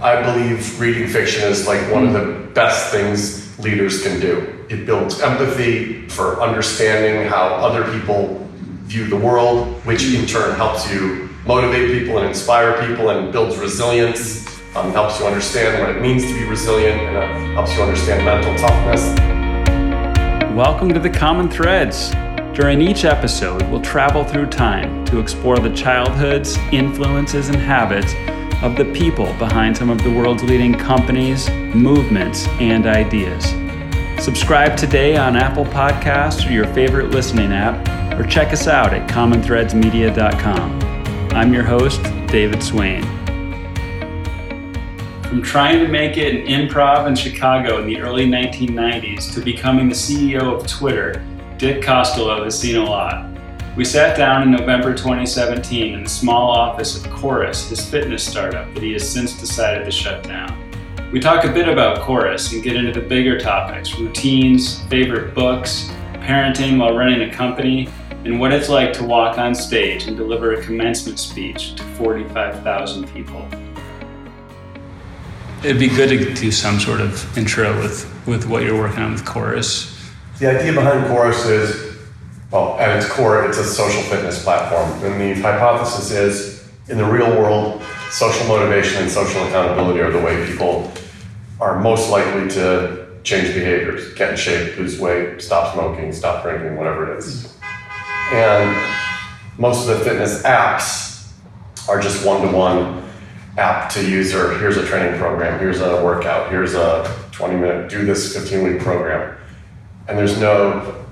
I believe reading fiction is like one of the best things leaders can do. It builds empathy for understanding how other people view the world, which in turn helps you motivate people and inspire people and builds resilience, um, helps you understand what it means to be resilient, and uh, helps you understand mental toughness. Welcome to the Common Threads. During each episode, we'll travel through time to explore the childhoods, influences, and habits of the people behind some of the world's leading companies, movements, and ideas. Subscribe today on Apple Podcasts or your favorite listening app, or check us out at commonthreadsmedia.com. I'm your host, David Swain. From trying to make it in improv in Chicago in the early 1990s to becoming the CEO of Twitter, Dick Costolo has seen a lot. We sat down in November 2017 in the small office of Chorus, his fitness startup that he has since decided to shut down. We talk a bit about Chorus and get into the bigger topics routines, favorite books, parenting while running a company, and what it's like to walk on stage and deliver a commencement speech to 45,000 people. It'd be good to do some sort of intro with, with what you're working on with Chorus. The idea behind Chorus is well, at its core, it's a social fitness platform. And the hypothesis is in the real world, social motivation and social accountability are the way people are most likely to change behaviors, get in shape, lose weight, stop smoking, stop drinking, whatever it is. And most of the fitness apps are just one to one app to user. Here's a training program, here's a workout, here's a 20 minute, do this 15 week program. And there's no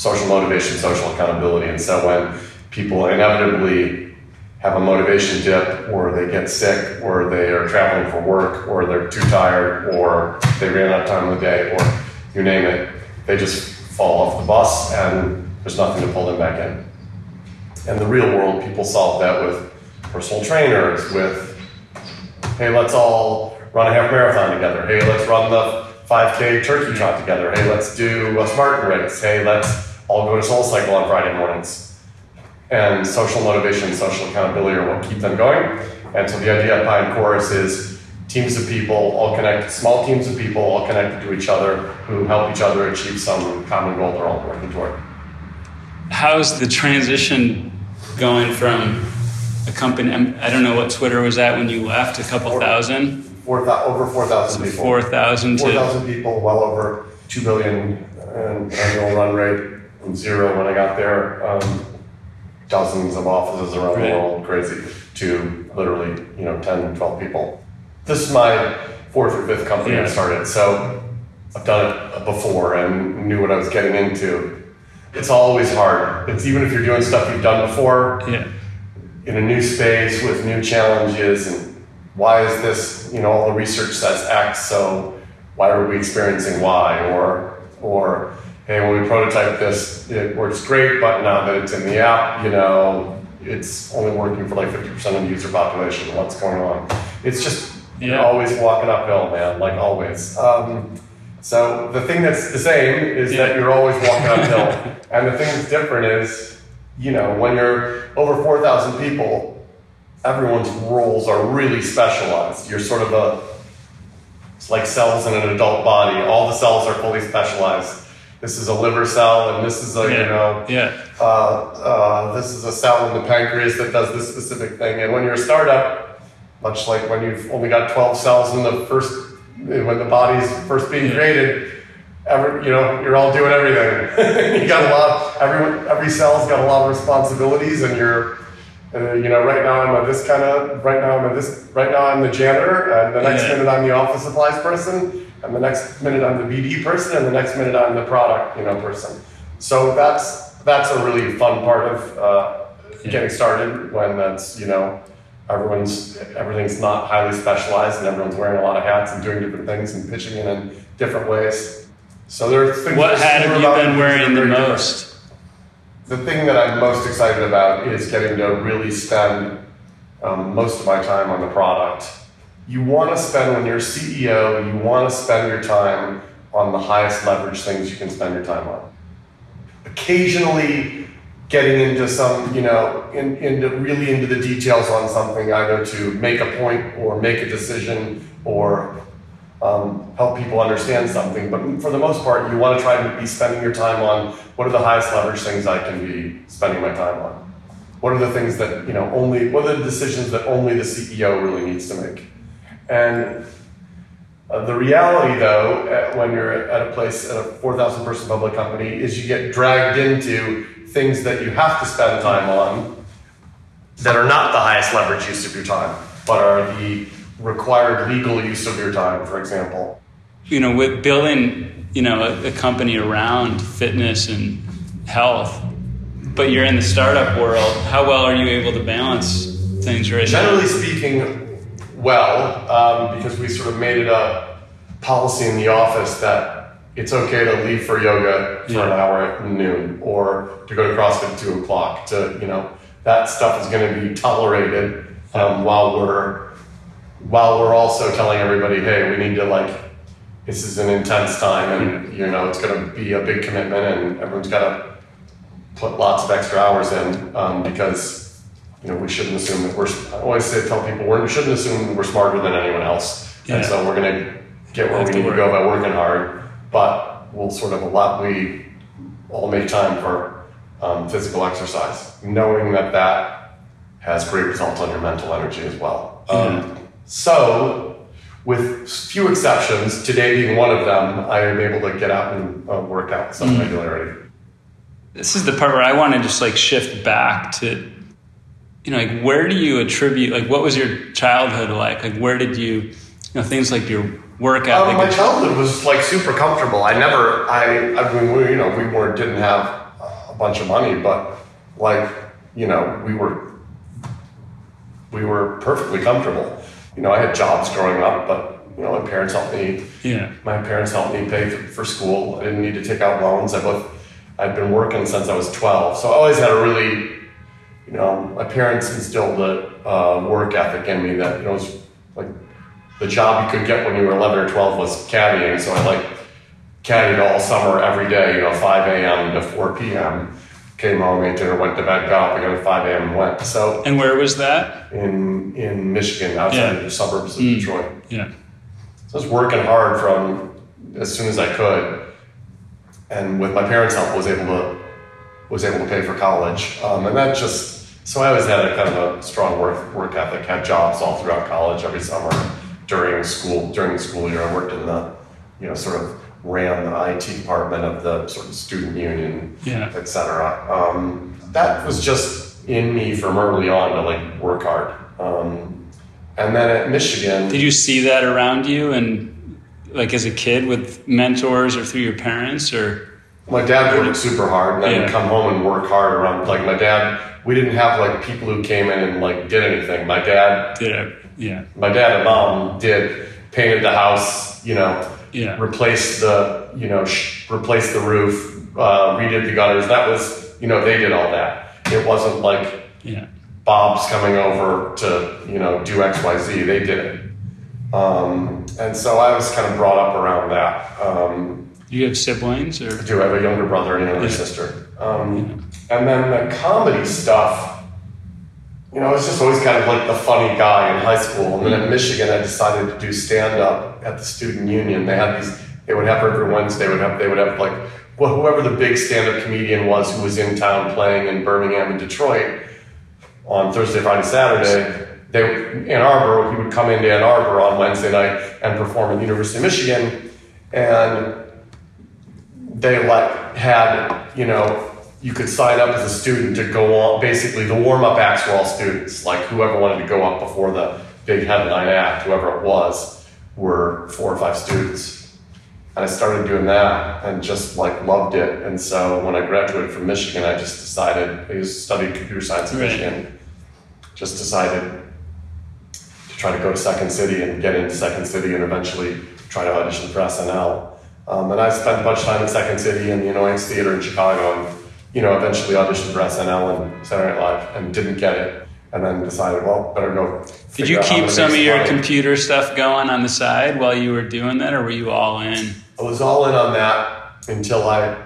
social motivation, social accountability. And so when people inevitably have a motivation dip, or they get sick, or they are traveling for work, or they're too tired, or they ran out of time in the day, or you name it, they just fall off the bus and there's nothing to pull them back in. In the real world, people solve that with personal trainers, with, hey, let's all run a half marathon together. Hey, let's run the 5K turkey trot together. Hey, let's do a Spartan race. Hey, let's all go to Soul Cycle on Friday mornings. And social motivation, social accountability are what keep them going. And so the idea behind Chorus is teams of people, all connected, small teams of people, all connected to each other, who help each other achieve some common goal they're all working toward. How's the transition going from a company? I don't know what Twitter was at when you left, a couple Four, thousand? Four, over 4,000 people. 4,000 4,000 people, well over 2 billion annual run rate from zero when I got there, um, dozens of offices around right. the world, crazy, to literally, you know, 10, 12 people. This is my fourth or fifth company yeah. I started, so I've done it before and knew what I was getting into. It's always hard. It's even if you're doing stuff you've done before, yeah. in a new space with new challenges and why is this, you know, all the research says X, so why are we experiencing Y? Or, or hey, when we prototype this, it works great, but now that it's in the app, you know, it's only working for like 50% of the user population. What's going on? It's just yeah. you're always walking uphill, man, like always. Um, so the thing that's the same is yeah. that you're always walking uphill. and the thing that's different is, you know, when you're over 4,000 people, everyone's roles are really specialized. You're sort of a, it's like cells in an adult body. All the cells are fully specialized this is a liver cell and this is a yeah. you know yeah. uh, uh, this is a cell in the pancreas that does this specific thing and when you're a startup much like when you've only got 12 cells in the first when the body's first being yeah. created every you know you're all doing everything you got a lot everyone every cell's got a lot of responsibilities and you're uh, you know, right now I'm a this kind of, right now I'm a this, right now I'm the janitor, and the next minute I'm the office supplies person, and the next minute I'm the BD person, and the next minute I'm the product, you know, person. So that's that's a really fun part of uh, yeah. getting started when that's you know everyone's everything's not highly specialized and everyone's wearing a lot of hats and doing different things and pitching in in different ways. So there's things. What hat have you been wearing the most? The thing that I'm most excited about is getting to really spend um, most of my time on the product you want to spend, when you're CEO, you want to spend your time on the highest leverage things you can spend your time on. Occasionally, getting into some, you know, in, into really into the details on something, either to make a point or make a decision or um, help people understand something. But for the most part, you want to try to be spending your time on what are the highest leverage things I can be spending my time on. What are the things that you know only? What are the decisions that only the CEO really needs to make? And uh, the reality, though, at, when you're at a place at a 4,000 person public company, is you get dragged into things that you have to spend time on that are not the highest leverage use of your time, but are the required legal use of your time, for example. You know, with building, you know, a, a company around fitness and health, but you're in the startup world, how well are you able to balance things right Generally now? speaking, well, um, because we sort of made it a policy in the office that it's okay to leave for yoga for yeah. an hour at noon or to go to CrossFit at two o'clock. To you know, that stuff is going to be tolerated um, while we're while we're also telling everybody, hey, we need to like this is an intense time and you know it's going to be a big commitment and everyone's got to put lots of extra hours in um, because you know, we shouldn't assume that we're, I always say, tell people, we shouldn't assume we're smarter than anyone else. Yeah. And so we're going to get where we need to go by working hard, but we'll sort of allow, we all make time for um, physical exercise, knowing that that has great results on your mental energy as well. Um, so, with few exceptions, today being one of them, I am able to get out and uh, work out with some mm. regularity. This is the part where I want to just like shift back to you know, like where do you attribute, like what was your childhood like? Like where did you, you know, things like your work ethic? Um, my childhood was like super comfortable. I never, I, I mean, we, you know, we weren't, didn't have a bunch of money, but like, you know, we were, we were perfectly comfortable. You know, I had jobs growing up, but you know, my parents helped me. Yeah. My parents helped me pay for, for school. I didn't need to take out loans. I both, I'd been working since I was 12. So I always had a really you know, my parents instilled a uh, work ethic in me that, you know, was like the job you could get when you were 11 or 12 was caddying. So I like caddied all summer every day, you know, 5 a.m. to 4 p.m. Came home, ate dinner, went to bed, got up again at 5 a.m. and went. So. And where was that? In in Michigan, outside yeah. of the suburbs of mm. Detroit. Yeah. So I was working hard from as soon as I could, and with my parents' help, was able to was able to pay for college, um, and that just so I always had a kind of a strong work work ethic. Had jobs all throughout college, every summer, during school during the school year. I worked in the, you know, sort of ran the IT department of the sort of student union, yeah. et cetera. Um, that was just in me from early on to like work hard. Um, and then at Michigan, did you see that around you and like as a kid with mentors or through your parents or? My dad worked super hard, and then yeah. come home and work hard around. Like my dad we didn't have like people who came in and like did anything. My dad did it. Yeah. My dad and mom did painted the house. You know. Yeah. Replaced the you know sh- replaced the roof, uh, redid the gutters. That was you know they did all that. It wasn't like yeah. Bob's coming over to you know do X Y Z. They did it. Um, and so I was kind of brought up around that. Um, do you have siblings or? I do. I have a younger brother and a younger yeah. sister. Um, and then the comedy stuff, you know, I was just always kind of like the funny guy in high school. And then at Michigan, I decided to do stand up at the student union. They had these. They would have every Wednesday. Would have they would have like well, whoever the big stand up comedian was who was in town playing in Birmingham and Detroit on Thursday, Friday, Saturday. They Ann Arbor. He would come into Ann Arbor on Wednesday night and perform at the University of Michigan, and they like had you know you could sign up as a student to go on. Basically, the warm up acts were all students. Like whoever wanted to go up before the big headline act, whoever it was, were four or five students. And I started doing that and just like loved it. And so when I graduated from Michigan, I just decided I studied computer science in right. Michigan. Just decided to try to go to Second City and get into Second City and eventually try to audition for SNL. Um, and I spent a bunch of time in Second City and the Annoyance Theater in Chicago. And, you know, eventually auditioned for SNL and Saturday Night Live and didn't get it. And then decided, well, better go. Did you keep some of your money. computer stuff going on the side while you were doing that, or were you all in? I was all in on that until I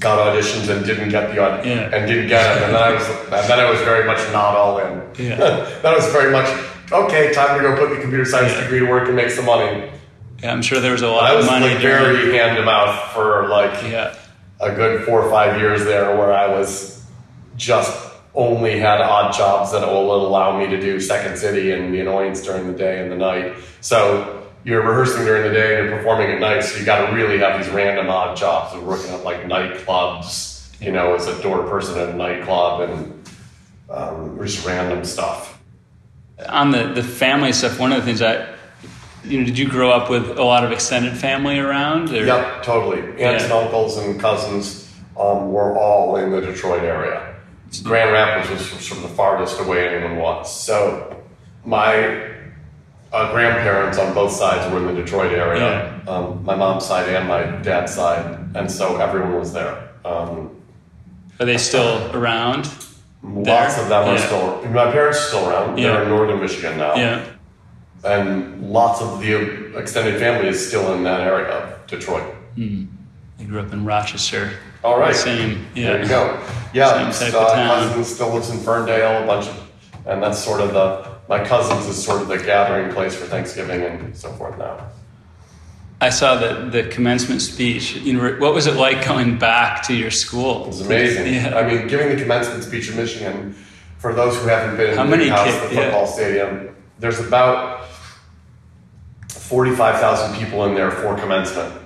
got auditions and didn't get the aud- Yeah. and didn't get them, and then I was and then I was very much not all in. Yeah. that was very much okay. Time to go put the computer science Yeah. degree to work and make some money. Yeah, I'm sure there was a lot I of was money. like during- very hand to mouth for like yeah. a good four or five years there where I was just only had odd jobs that will allow me to do Second City and the annoyance during the day and the night. So you're rehearsing during the day and you're performing at night, so you got to really have these random odd jobs. We're working at like nightclubs, you know, as a door person at a nightclub and um, just random stuff. On the the family stuff, one of the things I, you know, did you grow up with a lot of extended family around? Or? Yep, totally. Aunts Yeah. and uncles and cousins um, were all in the Detroit area. Grand Rapids was sort of the farthest away anyone was. So my uh, grandparents on both sides were in the Detroit area, um, my mom's side and my dad's side, and so everyone was there. Um, Are they still around? lots of them are still. My parents are still around. Yeah. They're in northern Michigan now, Yeah. And lots of the extended family is still in that area of Detroit. I grew up in Rochester. All right. Same. Yeah. There you go. Yeah, Same type of uh, town. cousin still lives in Ferndale, a bunch of, and that's sort of the my cousins is sort of the gathering place for Thanksgiving and so forth now. I saw the the commencement speech. What was it like going back to your school? It was amazing. Yeah. I mean, giving the commencement speech in Michigan, for those who haven't been in How the many house, ki- the yeah. football stadium, there's about forty-five thousand people in there for commencement.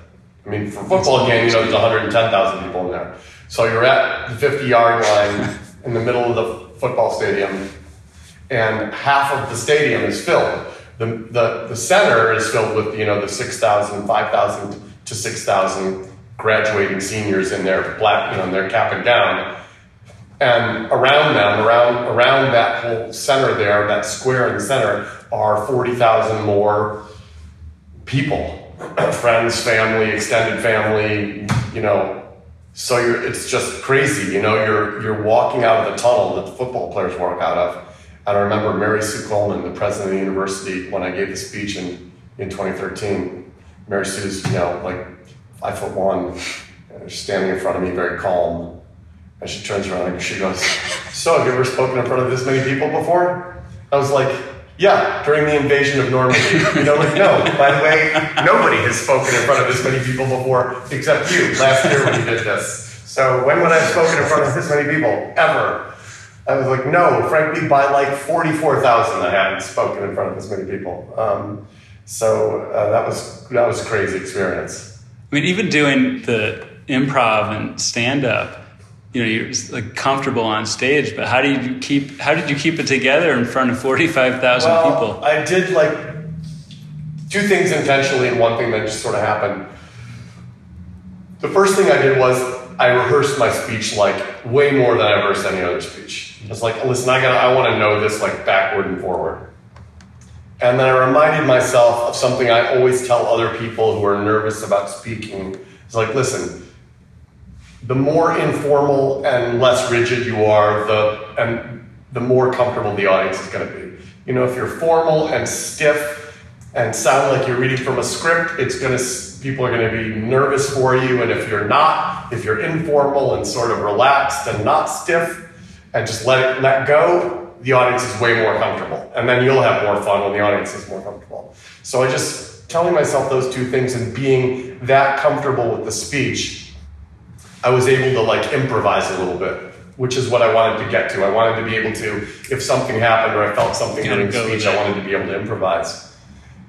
I mean, for football game, you know, there's 110,000 people in there. So you're at the 50 yard line in the middle of the football stadium, and half of the stadium is filled. The, the, the center is filled with, you know, the 6,000, 5,000 to 6,000 graduating seniors in their black, you know, their cap and gown. And around them, around, around that whole center there, that square in the center, are 40,000 more people friends family extended family you know. So you're it's just crazy you know you're you're walking out of the tunnel that the football players walk out of. And i remember mary sue coleman the president of the university when i gave the speech in in 2013 mary sue's you know like five foot one standing in front of me very calm. And she turns around and she goes so have you ever spoken in front of this many people before? I was like yeah, during the invasion of Normandy. Like, no, by the way, nobody has spoken in front of this many people before except you last year when you did this. So when would I have spoken in front of this many people? Ever. I was like, no, frankly, by like 44,000, I haven't spoken in front of this many people. Um, so uh, that was that was a crazy experience. I mean, even doing the improv and stand up, you know, you're like comfortable on stage, but how do you keep how did you keep it together in front of forty five thousand Well, people? I did like two things intentionally and one thing that just sort of happened. The first thing I did was I rehearsed my speech like way more than I rehearsed any other speech. I was like, listen, I got I want to know this like backward and forward. And then I reminded myself of something I always tell other people who are nervous about speaking. It's like, listen, the more informal and less rigid you are, the and the more comfortable the audience is going to be. You know, if you're formal and stiff and sound like you're reading from a script, it's going to people are going to be nervous for you. And if you're not, if you're informal and sort of relaxed and not stiff, and just let it let go, the audience is way more comfortable, and then you'll have more fun when the audience is more comfortable. So I just telling myself those two things and being that comfortable with the speech I was able to like improvise a little bit, which is what I wanted to get to. I wanted to be able to, if something happened or I felt something during speech, I wanted to be able to improvise.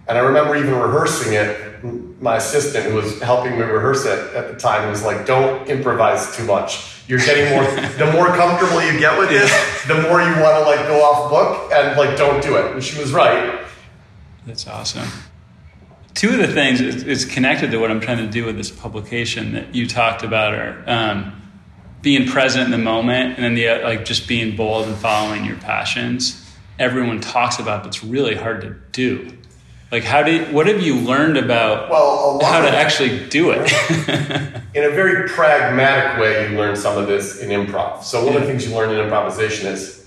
And I remember even rehearsing it. My assistant, who was helping me rehearse it at the time, was like, "Don't improvise too much. You're getting more. the more comfortable you get with this, the more you want to like go off book and like don't do it." And she was right. That's awesome. Two of the things is, is connected to what I'm trying to do with this publication that you talked about are um, being present in the moment, and then the uh, like just being bold and following your passions. Everyone talks about, but it's really hard to do. Like, how do you, what have you learned about Well, how to actually do it? in a very pragmatic way, you learn some of this in improv. So one of the things you learn in improvisation is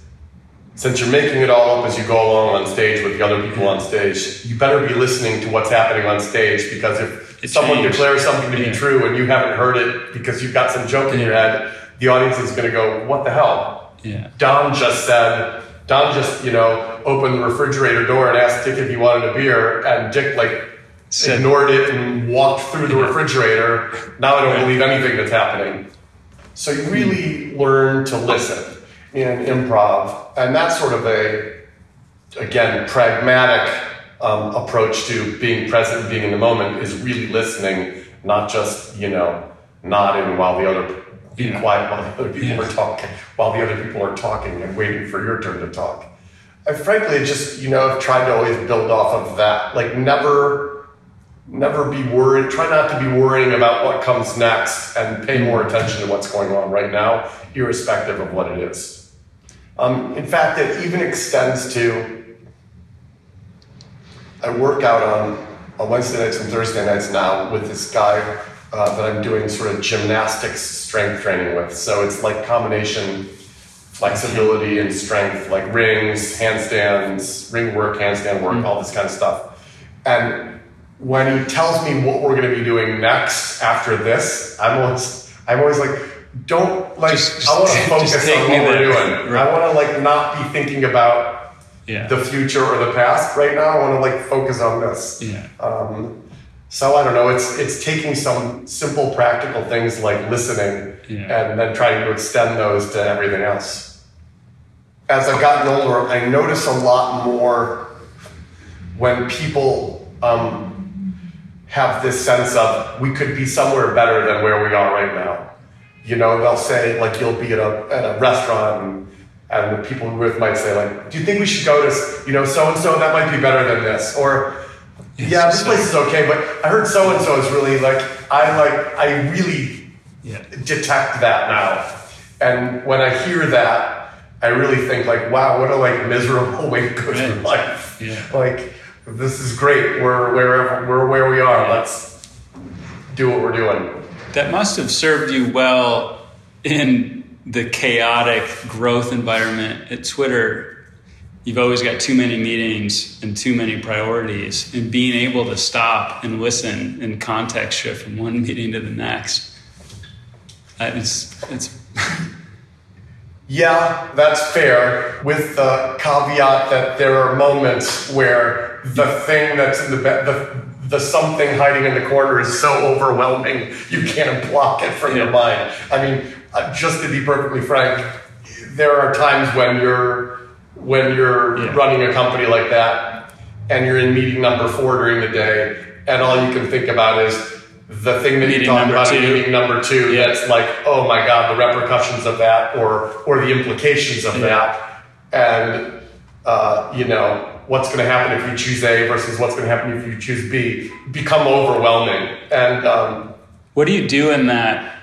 since you're making it all up as you go along on stage with the other people on stage, you better be listening to what's happening on stage because if It someone changed. declares something to Yeah. be true and you haven't heard it because you've got some joke in your head, the audience is going to go, "What the hell?" Yeah. Don just said, Don just, you know, opened the refrigerator door and asked Dick if he wanted a beer, and Dick like Said- ignored it and walked through the refrigerator. Now I don't believe anything that's happening. So you really learn to listen in improv, and that's sort of a, again, pragmatic um, approach to being present and being in the moment is really listening, not just, you know, nodding while the other being Yeah. quiet while the other people Yeah. are talking, while the other people are talking and waiting for your turn to talk. I frankly just, you know, have tried to always build off of that. Like never, never be worried. Try not to be worrying about what comes next and pay more attention to what's going on right now, irrespective of what it is. Um, in fact, it even extends to I work out on, on Wednesday nights and Thursday nights now with this guy uh, that I'm doing sort of gymnastics strength training with. So it's like combination flexibility and strength, like rings, handstands, ring work, handstand work, all this kind of stuff. And when he tells me what we're going to be doing next after this, I'm always, I'm always like, don't like. Just- I want to focus on what we're doing. Right. I want to like not be thinking about Yeah. the future or the past right now. I want to like focus on this. yeah. Um, so I don't know. It's it's taking some simple practical things like listening Yeah. and then trying to extend those to everything else. As I've gotten older, I notice a lot more when people um, have this sense of we could be somewhere better than where we are right now. You know, they'll say like you'll be at a at a restaurant and, and the people we're with might say like, "Do you think we should go to you know so and so? That might be better than this." Or yeah, this place is okay, but I heard so and so is really like I like I really Yeah. detect that now. And when I hear that, I really think like, wow, what a like miserable way to go through life. Yeah. Like this is great. We're wherever we're where we are. Let's do what we're doing. That must have served you well in the chaotic growth environment at Twitter. You've always got too many meetings and too many priorities, and being able to stop and listen and context shift from one meeting to the next. Uh, It's it's Yeah, that's fair, with the caveat that there are moments where the thing that's in the be- the the something hiding in the corner is so overwhelming you can't block it from your mind. I mean, uh, just to be perfectly frank, there are times when you're when you're Yeah. running a company like that and you're in meeting number four during the day, and all you can think about is the thing that you Meeting talked number about in two. meeting number two. Yeah. That's like, oh my god, the repercussions of that, or or the implications of Yeah. that, and uh, you know what's going to happen if you choose A versus what's going to happen if you choose B, become overwhelming. And um, what do you do in that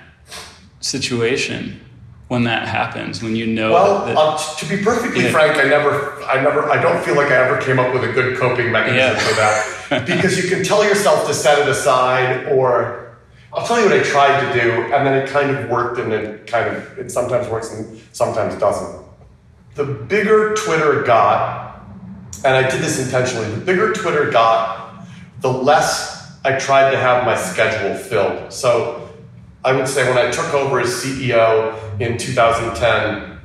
situation when that happens? When you know well, that, uh, to be perfectly Yeah. frank, I never, I never, I don't feel like I ever came up with a good coping mechanism Yeah. for that because you can tell yourself to set it aside or. I'll tell you what I tried to do, and then it kind of worked, and it kind of it sometimes works and sometimes doesn't. The bigger Twitter got, and I did this intentionally, the bigger Twitter got, the less I tried to have my schedule filled. So I would say when I took over as CEO in 2010,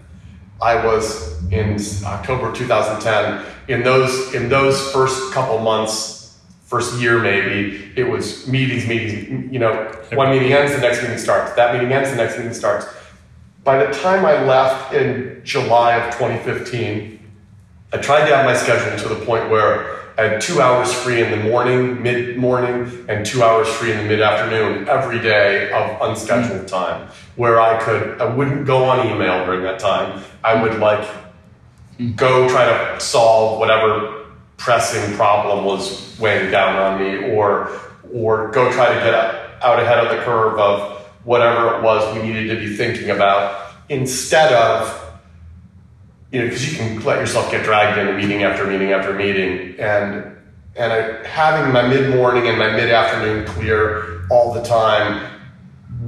I was in October 2010. In those in those first couple months, first year maybe, it was meetings, meetings. You know, one meeting ends, the next meeting starts. That meeting ends, the next meeting starts. By the time I left in July of 2015, I tried to have my schedule to the point where I had two hours free in the morning, mid morning, and two hours free in the mid afternoon every day of unscheduled hmm. time. Where I could, I wouldn't go on email during that time. I hmm. would like hmm. go try to solve whatever pressing problem was weighing down on me, or or go try to get out ahead of the curve of whatever it was we needed to be thinking about instead of you know, because you can let yourself get dragged into meeting after meeting after meeting, and and I, having my mid morning and my mid afternoon clear all the time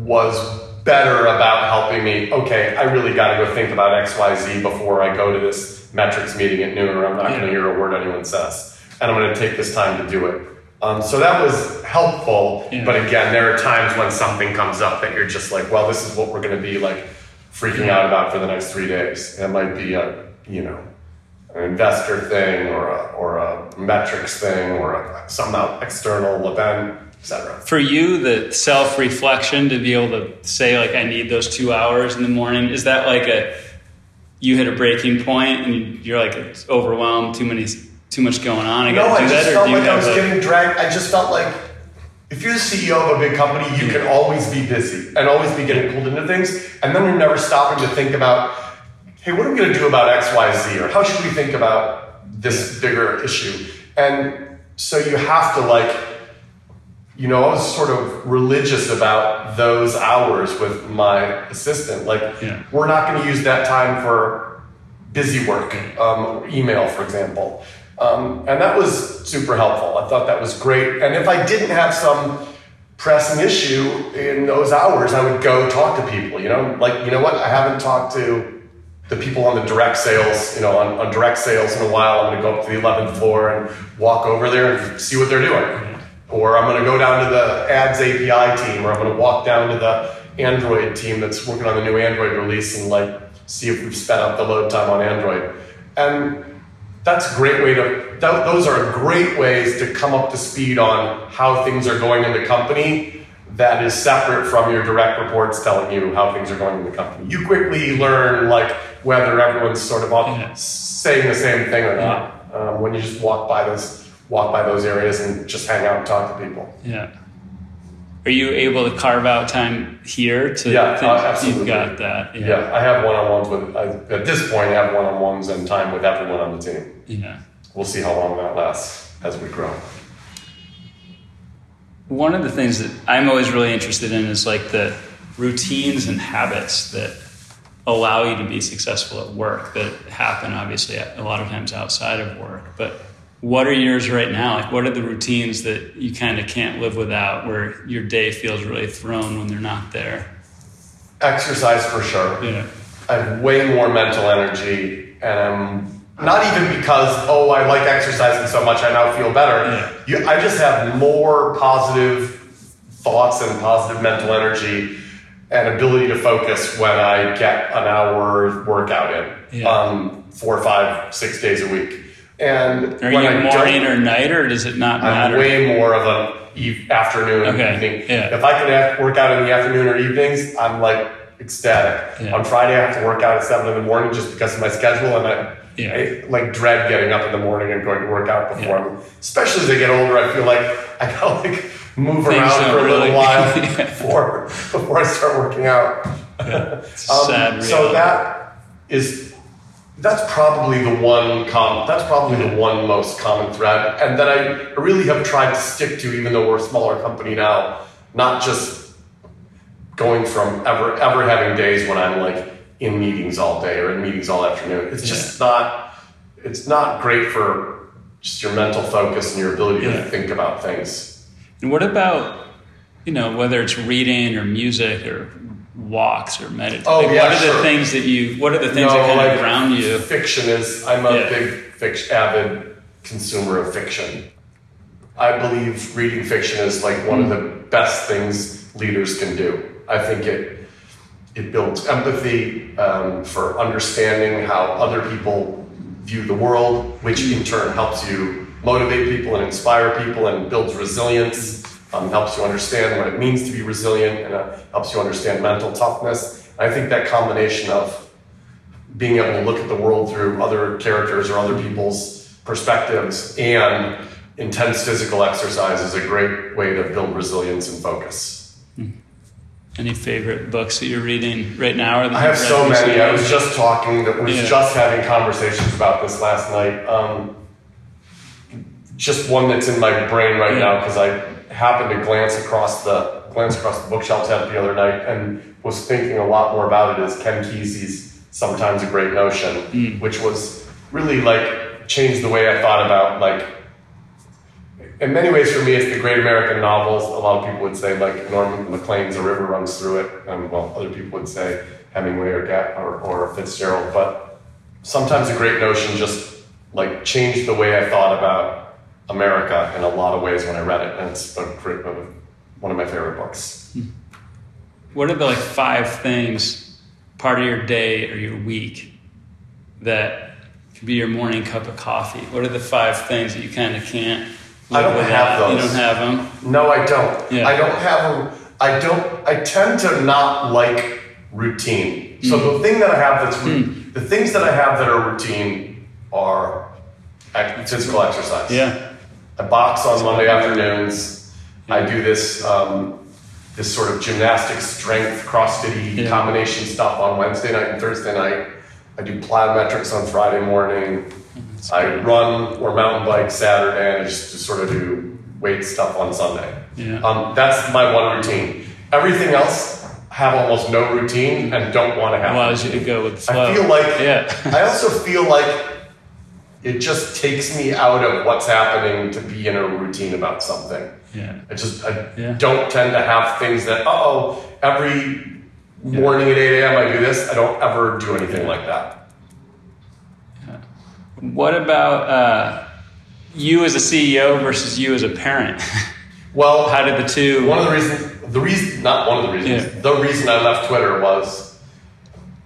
was better about helping me. Okay, I really got to go think about X Y Z before I go to this metrics meeting at noon, or I'm not going to hear a word anyone says, and I'm going to take this time to do it. Um, so that was helpful, Yeah. but again, there are times when something comes up that you're just like, well, this is what we're going to be like freaking out about for the next three days. It might be a, you know, an investor thing or a, or a metrics thing or a, some external event, etc. For you, the self reflection to be able to say, like, I need those two hours in the morning, is that like a, you hit a breaking point and you're like, it's overwhelmed, too many, too much going on. I No, I just that, or felt do you like I was a- getting dragged. I just felt like if you're the CEO of a big company, you can always be busy and always be getting pulled into things, and then you're never stopping to think about, hey, what are we going to do about X, Y, Z, or how should we think about this bigger issue? And so you have to like, you know, I was sort of religious about those hours with my assistant. Like, Yeah. we're not going to use that time for busy work, um, email, for example. Um, and that was super helpful. I thought that was great. And if I didn't have some pressing issue in those hours, I would go talk to people, you know, like, you know what? I haven't talked to the people on the direct sales, you know, on, on direct sales in a while. I'm going to go up to the 11th floor and walk over there and see what they're doing. Or I'm going to go down to the ads API team, or I'm going to walk down to the Android team that's working on the new Android release and like see if we've sped up the load time on Android. And that's a great way to, th- those are great ways to come up to speed on how things are going in the company that is separate from your direct reports telling you how things are going in the company. You quickly learn like whether everyone's sort of Yeah. saying the same thing or not um, when you just walk by those walk by those areas and just hang out and talk to people. Yeah. Are you able to carve out time here to Yeah, think uh, absolutely. you've got that? Yeah, I have one-on-ones with. I, at this point, I have one-on-ones and time with everyone on the team. Yeah. We'll see how long that lasts as we grow. One of the things that I'm always really interested in is like the routines and habits that allow you to be successful at work that happen obviously a lot of times outside of work. But what are yours right now? Like what are the routines that you kind of can't live without where your day feels really thrown when they're not there? Exercise for sure. Yeah. I have way more mental energy, and I'm not even because oh I like exercising so much I now feel better. You, I just have more positive thoughts and positive mental energy and ability to focus when I get an hour workout in, Yeah. um, four, five, six days a week. And Are you I morning or night or does it not matter? I'm way more of an eve- afternoon Okay, evening. yeah. If I can work out in the afternoon or evenings, I'm like ecstatic. Yeah. On Friday, I have to work out at seven in the morning just because of my schedule, and I, Yeah. I like dread getting up in the morning and going to work out before. Yeah. I'm, especially as I get older, I feel like I gotta like move Things around for a really- little while before before I start working out. Um, so that is that's probably the one com that's probably the one most common thread and that I really have tried to stick to even though we're a smaller company now not just going from ever ever having days when I'm like in meetings all day or in meetings all afternoon. It's just not it's not great for just your mental focus and your ability Yeah. to think about things. And what about, you know, whether it's reading or music or walks or meditation? Oh, like, yeah, what are the things that you? What are the things that kind of ground you? Fiction is. I'm a Yeah. big fiction, avid consumer of fiction. I believe reading fiction is like one of the best things leaders can do. I think it it builds empathy um, for understanding how other people view the world, which in turn helps you motivate people and inspire people and builds resilience. Um, helps you understand what it means to be resilient and uh, helps you understand mental toughness. I think that combination of being able to look at the world through other characters or other people's perspectives and intense physical exercise is a great way to build resilience and focus. Any favorite books that you're reading right now? Or I have so many. I was just talking that was Yeah. just having conversations about this last night. Um, just one that's in my brain right Yeah. now because I happened to glance across the glance across the bookshelves the other night and was thinking a lot more about it. Is Ken Kesey's "Sometimes a Great Notion," Mm. which was really like changed the way I thought about like in many ways for me it's the great american novels a lot of people would say like norman maclean's a river runs through it and well other people would say hemingway or, Ga- or, or fitzgerald but sometimes a great notion just like changed the way I thought about America in a lot of ways when I read it, and it's a great, uh, one of my favorite books. Hmm. What are the like five things, part of your day or your week, that could be your morning cup of coffee? What are the five things that you kind of can't? I don't live have without? those. You don't have them. No, I don't. Yeah. I don't have them. I don't. I tend to not like routine. So Mm. the thing that I have that's ru- the things that I have that are routine are physical exercise. Yeah. I box on Monday afternoons. I do this um, this sort of gymnastic strength CrossFit Yeah. combination stuff on Wednesday night and Thursday night. I do plyometrics on Friday morning. I run or mountain bike Saturday, and I just, just sort of do weight stuff on Sunday. Yeah. Um, that's my one routine. Everything else have almost no routine and don't want to have. Allows you to go with the flow. I feel like Yeah. I also feel like it just takes me out of what's happening to be in a routine about something. Yeah. I just I Yeah. don't tend to have things that oh every morning at eight a.m. I do this. I don't ever do anything like that. Yeah. What about uh, you as a CEO versus you as a parent? Well, How did the two? one of the reasons, the reason, not one of the reasons, Yeah. the reason I left Twitter was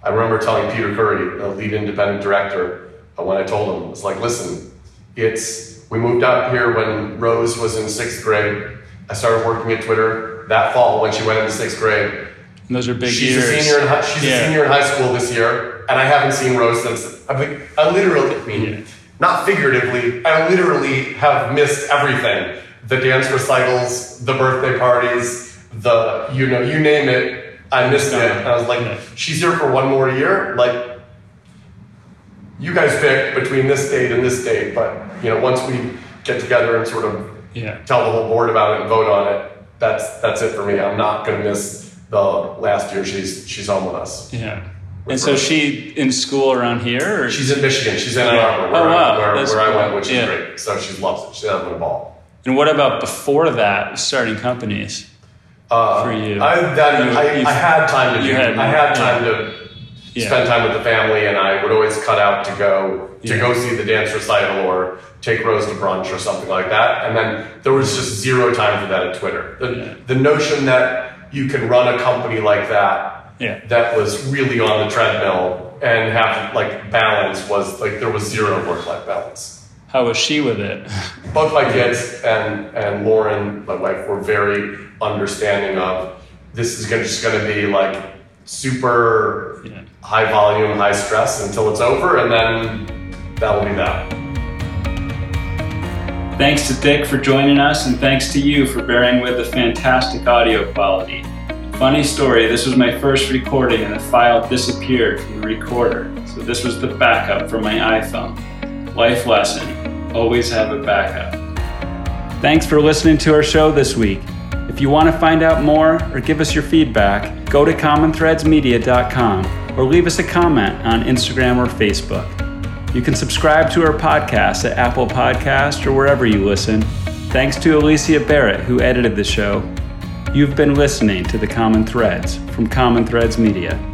I remember telling Peter Currie, the lead independent director, when I told him, was like, listen, it's, we moved out here when Rose was in sixth grade. I started working at Twitter that fall when she went into sixth grade. And those are big she's years. a senior in high, she's Yeah. a senior in high school this year, and I haven't seen Rose since. I mean, I literally, I mean, not figuratively, I literally have missed everything: the dance recitals, the birthday parties, the you know, you name it. I missed it. And I was like, she's here for one more year. Like, you guys pick between this date and this date, but you know, once we get together and sort of Yeah. tell the whole board about it and vote on it. That's that's it for me. I'm not going to miss the last year she's she's home with us. Yeah. And so she in school around here, or She's in Michigan. She's in Ann Arbor, where, Oh, wow. I, where, That's where I went, which Yeah. is great. So she loves it. She's having a ball. and what about before that, starting companies? Uh, For you. I, that, You- I, you- I had time to do. you had- I had yeah. time to Yeah. spend time with the family, and I would always cut out to go to Yeah. go see the dance recital or take Rose to brunch or something like that. And then there was just zero time for that at Twitter. The, Yeah. the notion that you can run a company like that Yeah. that was really on the treadmill and have like balance was like there was zero work life balance. How was she with it? Both my kids and and Lauren, my wife, were very understanding of this is gonna, just going to be like super Yeah. high volume, high stress until it's over, and then that'll be that. Thanks to Dick for joining us, and thanks to you for bearing with the fantastic audio quality. Funny story, this was my first recording and the file disappeared from the recorder, so this was the backup for my iPhone. Life lesson always have a backup. Thanks for listening to our show this week. If you want to find out more or give us your feedback, go to commonthreadsmedia.com or leave us a comment on Instagram or Facebook. You can subscribe to our podcast at Apple Podcast or wherever you listen. Thanks to Alicia Barrett, who edited the show. You've been listening to The Common Threads from Common Threads Media.